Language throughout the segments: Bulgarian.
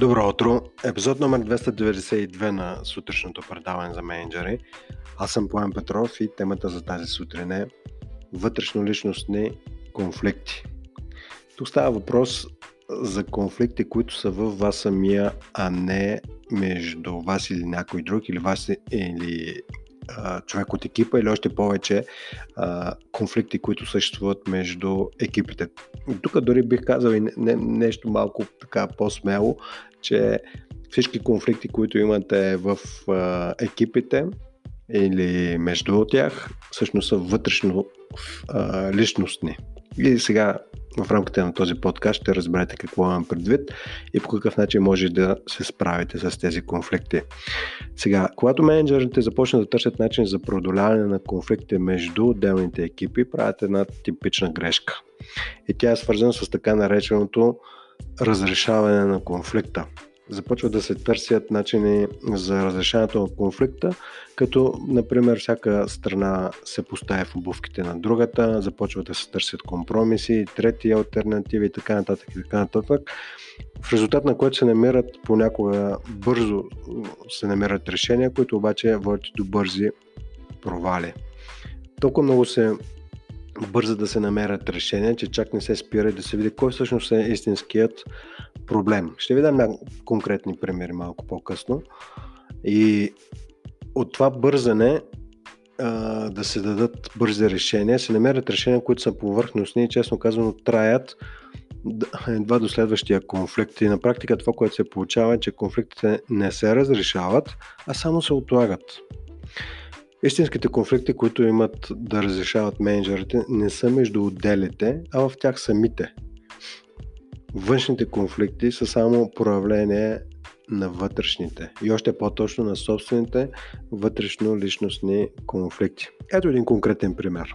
Добро утро! Епизод номер 292 на сутрешното предаване за менеджери. Аз съм Поем Петров и темата за тази сутрин е вътрешно-личностни конфликти. Тук става въпрос за конфликти, които са във вас самия, а не между вас или някой друг, или вас или човек от екипа или още повече а, конфликти, които съществуват между екипите. Тук дори бих казал и не, не, нещо малко така по-смело, че всички конфликти, които имате в а, екипите или между тях, всъщност са вътрешно а, личностни. И сега в рамките на този подкаст ще разберете какво имам предвид и по какъв начин може да се справите с тези конфликти. Сега, когато менеджерите започнат да търсят начин за преодоляване на конфликти между отделните екипи, правят една типична грешка. И тя е свързана с така нареченото разрешаване на конфликта започват да се търсят начини за разрешаването на конфликта, като, например, всяка страна се поставя в обувките на другата, започват да се търсят компромиси, трети альтернативи и така нататък и така нататък. В резултат на което се намират понякога бързо се намират решения, които обаче водят до бързи провали. Толкова много се бърза да се намерят решения, че чак не се спира да се види кой всъщност е истинският проблем. Ще ви дам конкретни примери малко по-късно. И от това бързане да се дадат бързи решения, се намерят решения, които са повърхностни и честно казано траят едва до следващия конфликт. И на практика това, което се получава е, че конфликтите не се разрешават, а само се отлагат. Истинските конфликти, които имат да разрешават менеджерите, не са между отделите, а в тях самите. Външните конфликти са само проявление на вътрешните и още по-точно на собствените вътрешно-личностни конфликти. Ето един конкретен пример.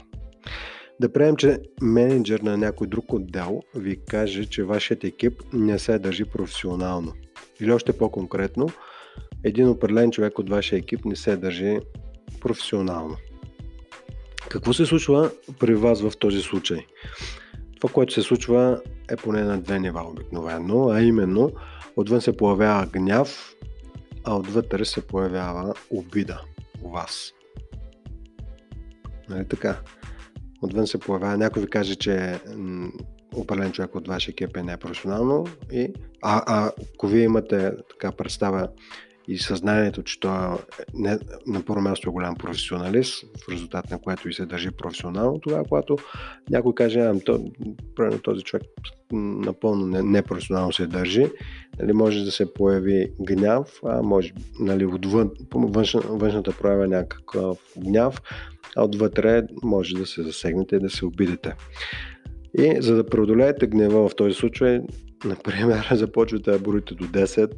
Да приемем, че менеджер на някой друг отдел ви каже, че вашият екип не се държи професионално. Или още по-конкретно, един определен човек от вашия екип не се държи професионално. Какво се случва при вас в този случай? Това, което се случва е поне на две нива обикновено, а именно отвън се появява гняв, а отвътре се появява обида у вас. Нали така? Отвън се появява, някой ви каже, че определен човек от вашия екип е непрофесионално, и, а, а ако вие имате така представа и съзнанието, че той е на първо място е голям професионалист, в резултат на което и се държи професионално, тогава, когато някой каже, а, то, този човек напълно не, непрофесионално се държи, нали, може да се появи гняв, а може нали, отвън, външна, външната проява някакъв гняв, а отвътре може да се засегнете и да се обидите. И за да преодолеете гнева в този случай, например, започвате да броите до 10,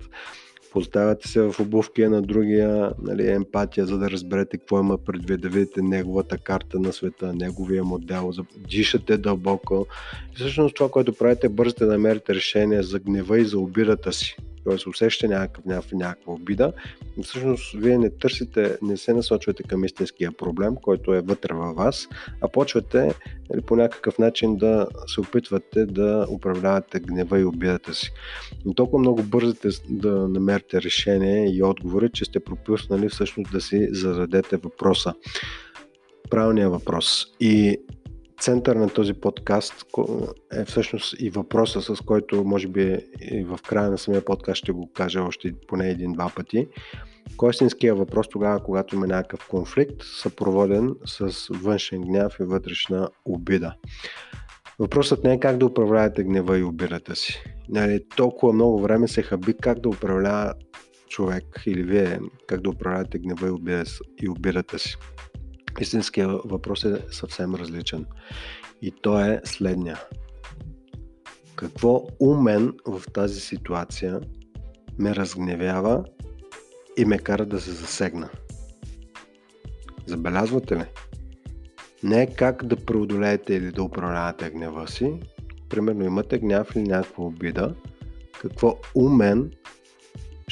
Поставяте се в обувкия на другия, нали, емпатия, за да разберете какво има предвид, да видите неговата карта на света, неговия модел, дишате дълбоко. И всъщност това, което правите, бързате да намерите решение за гнева и за обидата си т.е. усеща някакъв, някаква, някаква обида, но всъщност вие не търсите, не се насочвате към истинския проблем, който е вътре във вас, а почвате или нали, по някакъв начин да се опитвате да управлявате гнева и обидата си. Но толкова много бързате да намерите решение и отговори, че сте пропуснали всъщност да си зададете въпроса. Правилният въпрос. И център на този подкаст е всъщност и въпроса, с който може би и в края на самия подкаст ще го кажа още поне един-два пъти. Кой е истинския въпрос тогава, когато има някакъв конфликт, съпроводен с външен гняв и вътрешна обида? Въпросът не е как да управлявате гнева и обидата си. Нали, толкова много време се хаби как да управлява човек или вие как да управлявате гнева и обидата си. Истинският въпрос е съвсем различен. И то е следния. Какво у мен в тази ситуация ме разгневява и ме кара да се засегна? Забелязвате ли? Не е как да преодолеете или да управлявате гнева си. Примерно имате гняв или някаква обида. Какво у мен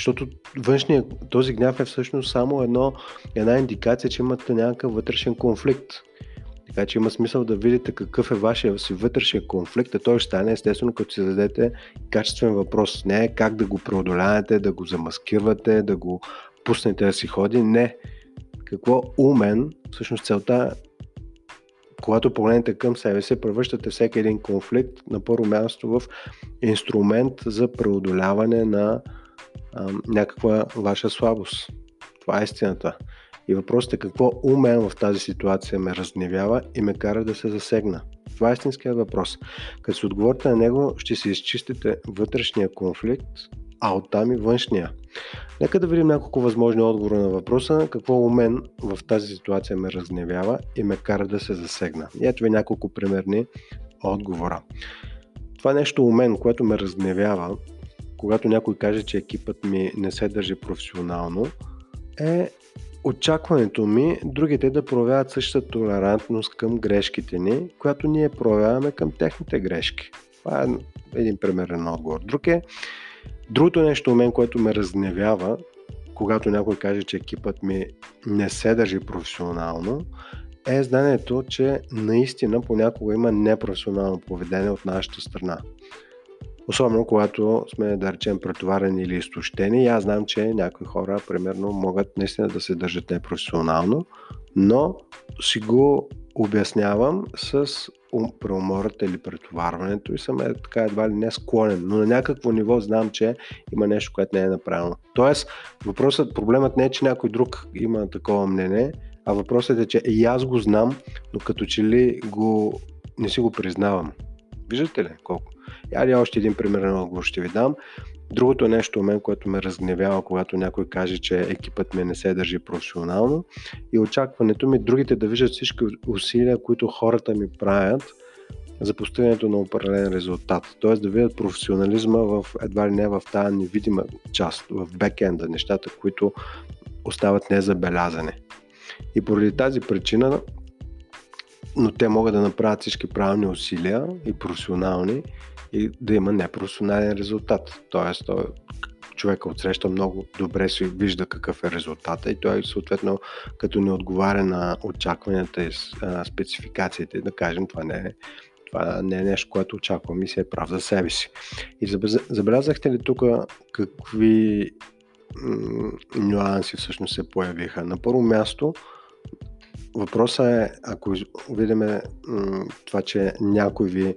защото външния, този гняв е всъщност само едно, една индикация, че имате някакъв вътрешен конфликт. Така че има смисъл да видите какъв е вашия си вътрешен конфликт, а той ще стане естествено, като си зададете качествен въпрос. Не е как да го преодоляете, да го замаскирате, да го пуснете да си ходи. Не. Какво умен, всъщност целта когато погледнете към себе си, превръщате всеки един конфликт на първо място в инструмент за преодоляване на някаква ваша слабост. Това е истината. И въпросът е какво умен в тази ситуация ме разгневява и ме кара да се засегна. Това е истинският въпрос. Като се отговорите на него, ще си изчистите вътрешния конфликт, а оттам и външния. Нека да видим няколко възможни отговора на въпроса, какво у мен в тази ситуация ме разгневява и ме кара да се засегна. И ето ви няколко примерни отговора. Това нещо у мен, което ме разгневява, когато някой каже, че екипът ми не се държи професионално, е очакването ми другите да проявяват същата толерантност към грешките ни, която ние проявяваме към техните грешки. Това е един примерен отговор. Друг е, другото нещо у мен, което ме разгневява, когато някой каже, че екипът ми не се държи професионално, е знанието, че наистина понякога има непрофесионално поведение от нашата страна. Особено когато сме, да речем, претоварени или изтощени. Аз знам, че някои хора, примерно, могат наистина да се държат непрофесионално, но си го обяснявам с преумората или претоварването и съм е така едва ли не склонен, но на някакво ниво знам, че има нещо, което не е направено. Тоест, въпросът, проблемът не е, че някой друг има такова мнение, а въпросът е, че и аз го знам, но като че ли го, не си го признавам. Виждате ли колко? Я още един примерен отговор ще ви дам. Другото нещо у мен, което ме разгневява, когато някой каже, че екипът ми не се държи професионално и очакването ми другите да виждат всички усилия, които хората ми правят за постигането на определен резултат. Т.е. да видят професионализма в едва ли не в тази невидима част, в бекенда, нещата, които остават незабелязани. И поради тази причина но те могат да направят всички правилни усилия и професионални и да има непрофесионален резултат. Тоест, той, човека отсреща много добре си вижда какъв е резултата и той съответно като не отговаря на очакванията и спецификациите, да кажем, това не е това не е нещо, което очаквам и се е прав за себе си. И забелязахте ли тук какви нюанси всъщност се появиха? На първо място, Въпросът е, ако видим това, че някой ви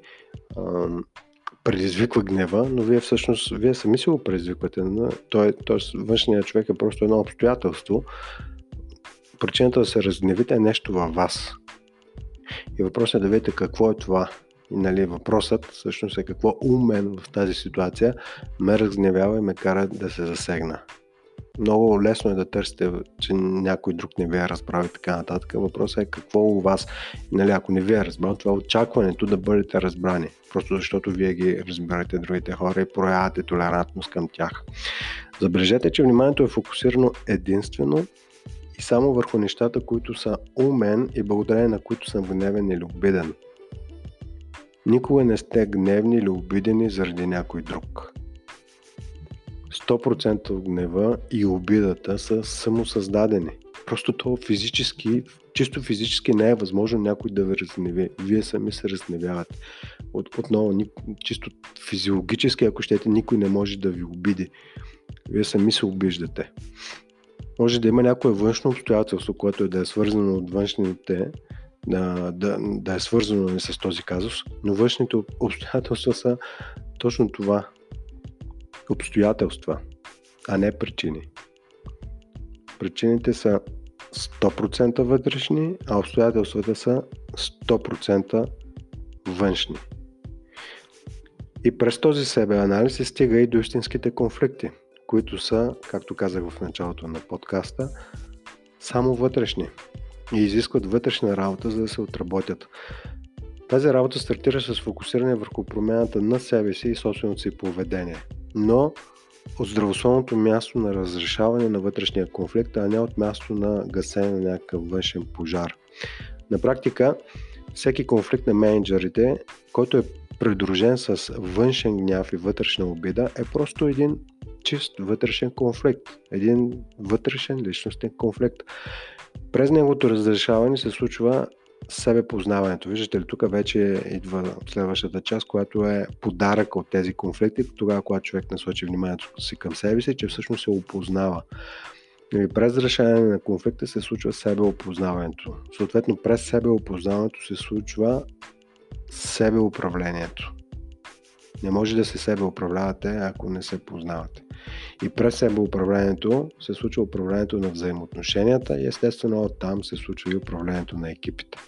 предизвиква гнева, но вие всъщност, вие сами си го предизвиквате. Той, външният човек е просто едно обстоятелство. Причината да се разгневите е нещо във вас. И въпросът е да видите какво е това. И нали, въпросът всъщност е какво умен в тази ситуация ме разгневява и ме кара да се засегна много лесно е да търсите, че някой друг не ви е разбрал и така нататък. Въпросът е какво у вас, нали, ако не ви е разбрал, това е очакването да бъдете разбрани. Просто защото вие ги разбирате другите хора и проявявате толерантност към тях. Забележете, че вниманието е фокусирано единствено и само върху нещата, които са умен и благодарение на които съм гневен или обиден. Никога не сте гневни или обидени заради някой друг. 100% от гнева и обидата са самосъздадени. Просто то физически, чисто физически не е възможно някой да ви разгневи. Вие сами се разгневявате. От, отново, чисто физиологически, ако щете, никой не може да ви обиди. Вие сами се обиждате. Може да има някое външно обстоятелство, което е да е свързано от външните, да, да, да е свързано с този казус, но външните обстоятелства са точно това обстоятелства, а не причини. Причините са 100% вътрешни, а обстоятелствата са 100% външни. И през този себе анализ се стига и до истинските конфликти, които са, както казах в началото на подкаста, само вътрешни и изискват вътрешна работа, за да се отработят. Тази работа стартира с фокусиране върху промяната на себе си и собственото си поведение – но от здравословното място на разрешаване на вътрешния конфликт, а не от място на гасене на някакъв външен пожар. На практика, всеки конфликт на менеджерите, който е придружен с външен гняв и вътрешна обида, е просто един чист вътрешен конфликт. Един вътрешен личностен конфликт. През неговото разрешаване се случва себепознаването. Виждате ли, тук вече идва следващата част, която е подарък от тези конфликти, тогава, когато човек насочи вниманието си към себе си, че всъщност се опознава. И през решение на конфликта се случва себеопознаването. Съответно, през себеопознаването се случва себеуправлението. Не може да се себе управлявате, ако не се познавате. И през себе управлението се случва управлението на взаимоотношенията и естествено оттам се случва и управлението на екипите.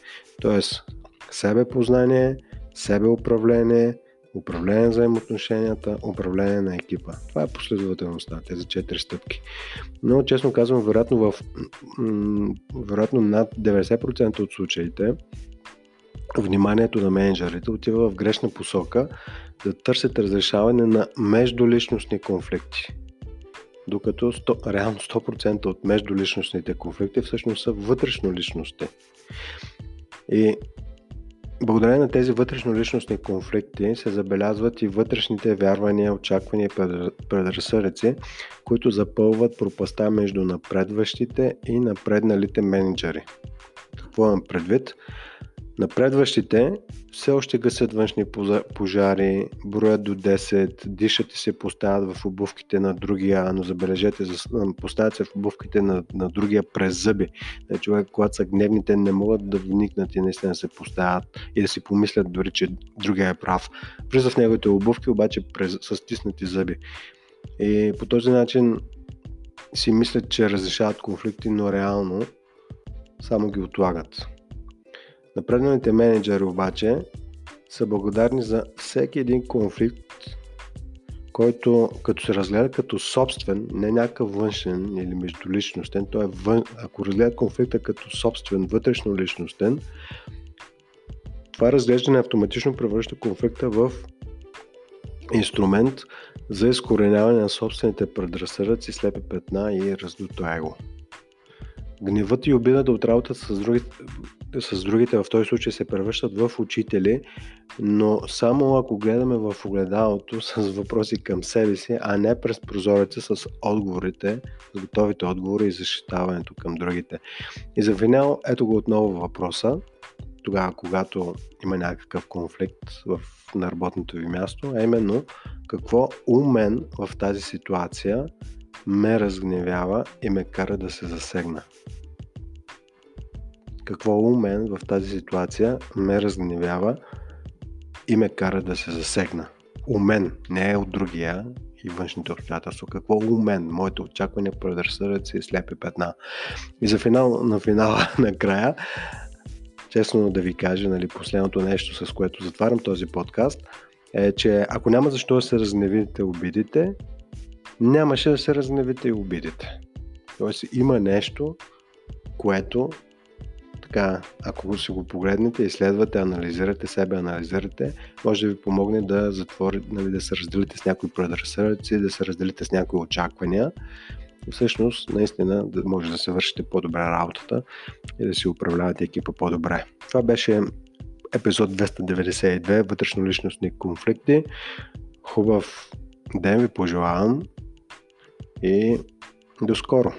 Тоест, себе познание, себе управление, управление на взаимоотношенията, управление на екипа. Това е последователността, тези четири стъпки. Но, честно казвам, вероятно, в, вероятно над 90% от случаите вниманието на менеджерите отива в грешна посока да търсят разрешаване на междуличностни конфликти. Докато 100, реално 100% от междуличностните конфликти всъщност са вътрешно личности. И благодарение на тези вътрешно-личностни конфликти се забелязват и вътрешните вярвания, очаквания и предразсъдъци, които запълват пропаста между напредващите и напредналите менеджери. Какво имам предвид? Напредващите все още гасят външни пожари, броят до 10, дишат и се поставят в обувките на другия, но забележете, поставят се в обувките на, на другия през зъби. Не, човек, когато са гневни, те не могат да вникнат и наистина се поставят и да си помислят дори, че другия е прав. Влиза в неговите обувки, обаче през, с стиснати зъби. И по този начин си мислят, че разрешават конфликти, но реално само ги отлагат. Напредналите менеджери обаче са благодарни за всеки един конфликт, който като се разгледа като собствен, не някакъв външен или междуличностен, той е вън... ако разгледат конфликта като собствен, вътрешно личностен, това разглеждане автоматично превръща конфликта в инструмент за изкореняване на собствените предразсъдъци, слепи петна и раздуто его. Гневът и обидата от работата с другите, с другите в този случай се превръщат в учители, но само ако гледаме в огледалото с въпроси към себе си, а не през прозореца с отговорите, с готовите отговори и защитаването към другите. И за финал, ето го отново въпроса, тогава когато има някакъв конфликт в, на работното ви място, а именно какво у мен в тази ситуация ме разгневява и ме кара да се засегна какво у мен в тази ситуация ме разгневява и ме кара да се засегна. У мен, не е от другия и външните обстоятелства. Какво у мен, моите очаквания, предразсъдъци и слепи петна. И за финал, на финала, накрая, честно да ви кажа, нали, последното нещо, с което затварям този подкаст, е, че ако няма защо да се разгневите и обидите, нямаше да се разгневите и обидите. Тоест има нещо, което така, ако си го погледнете, изследвате, анализирате себе, анализирате, може да ви помогне да затворите, нали, да се разделите с някои предразсъдъци, да се разделите с някои очаквания. Всъщност, наистина, да може да се вършите по-добре работата и да си управлявате екипа по-добре. Това беше епизод 292 вътрешно личностни конфликти. Хубав ден ви пожелавам и до скоро!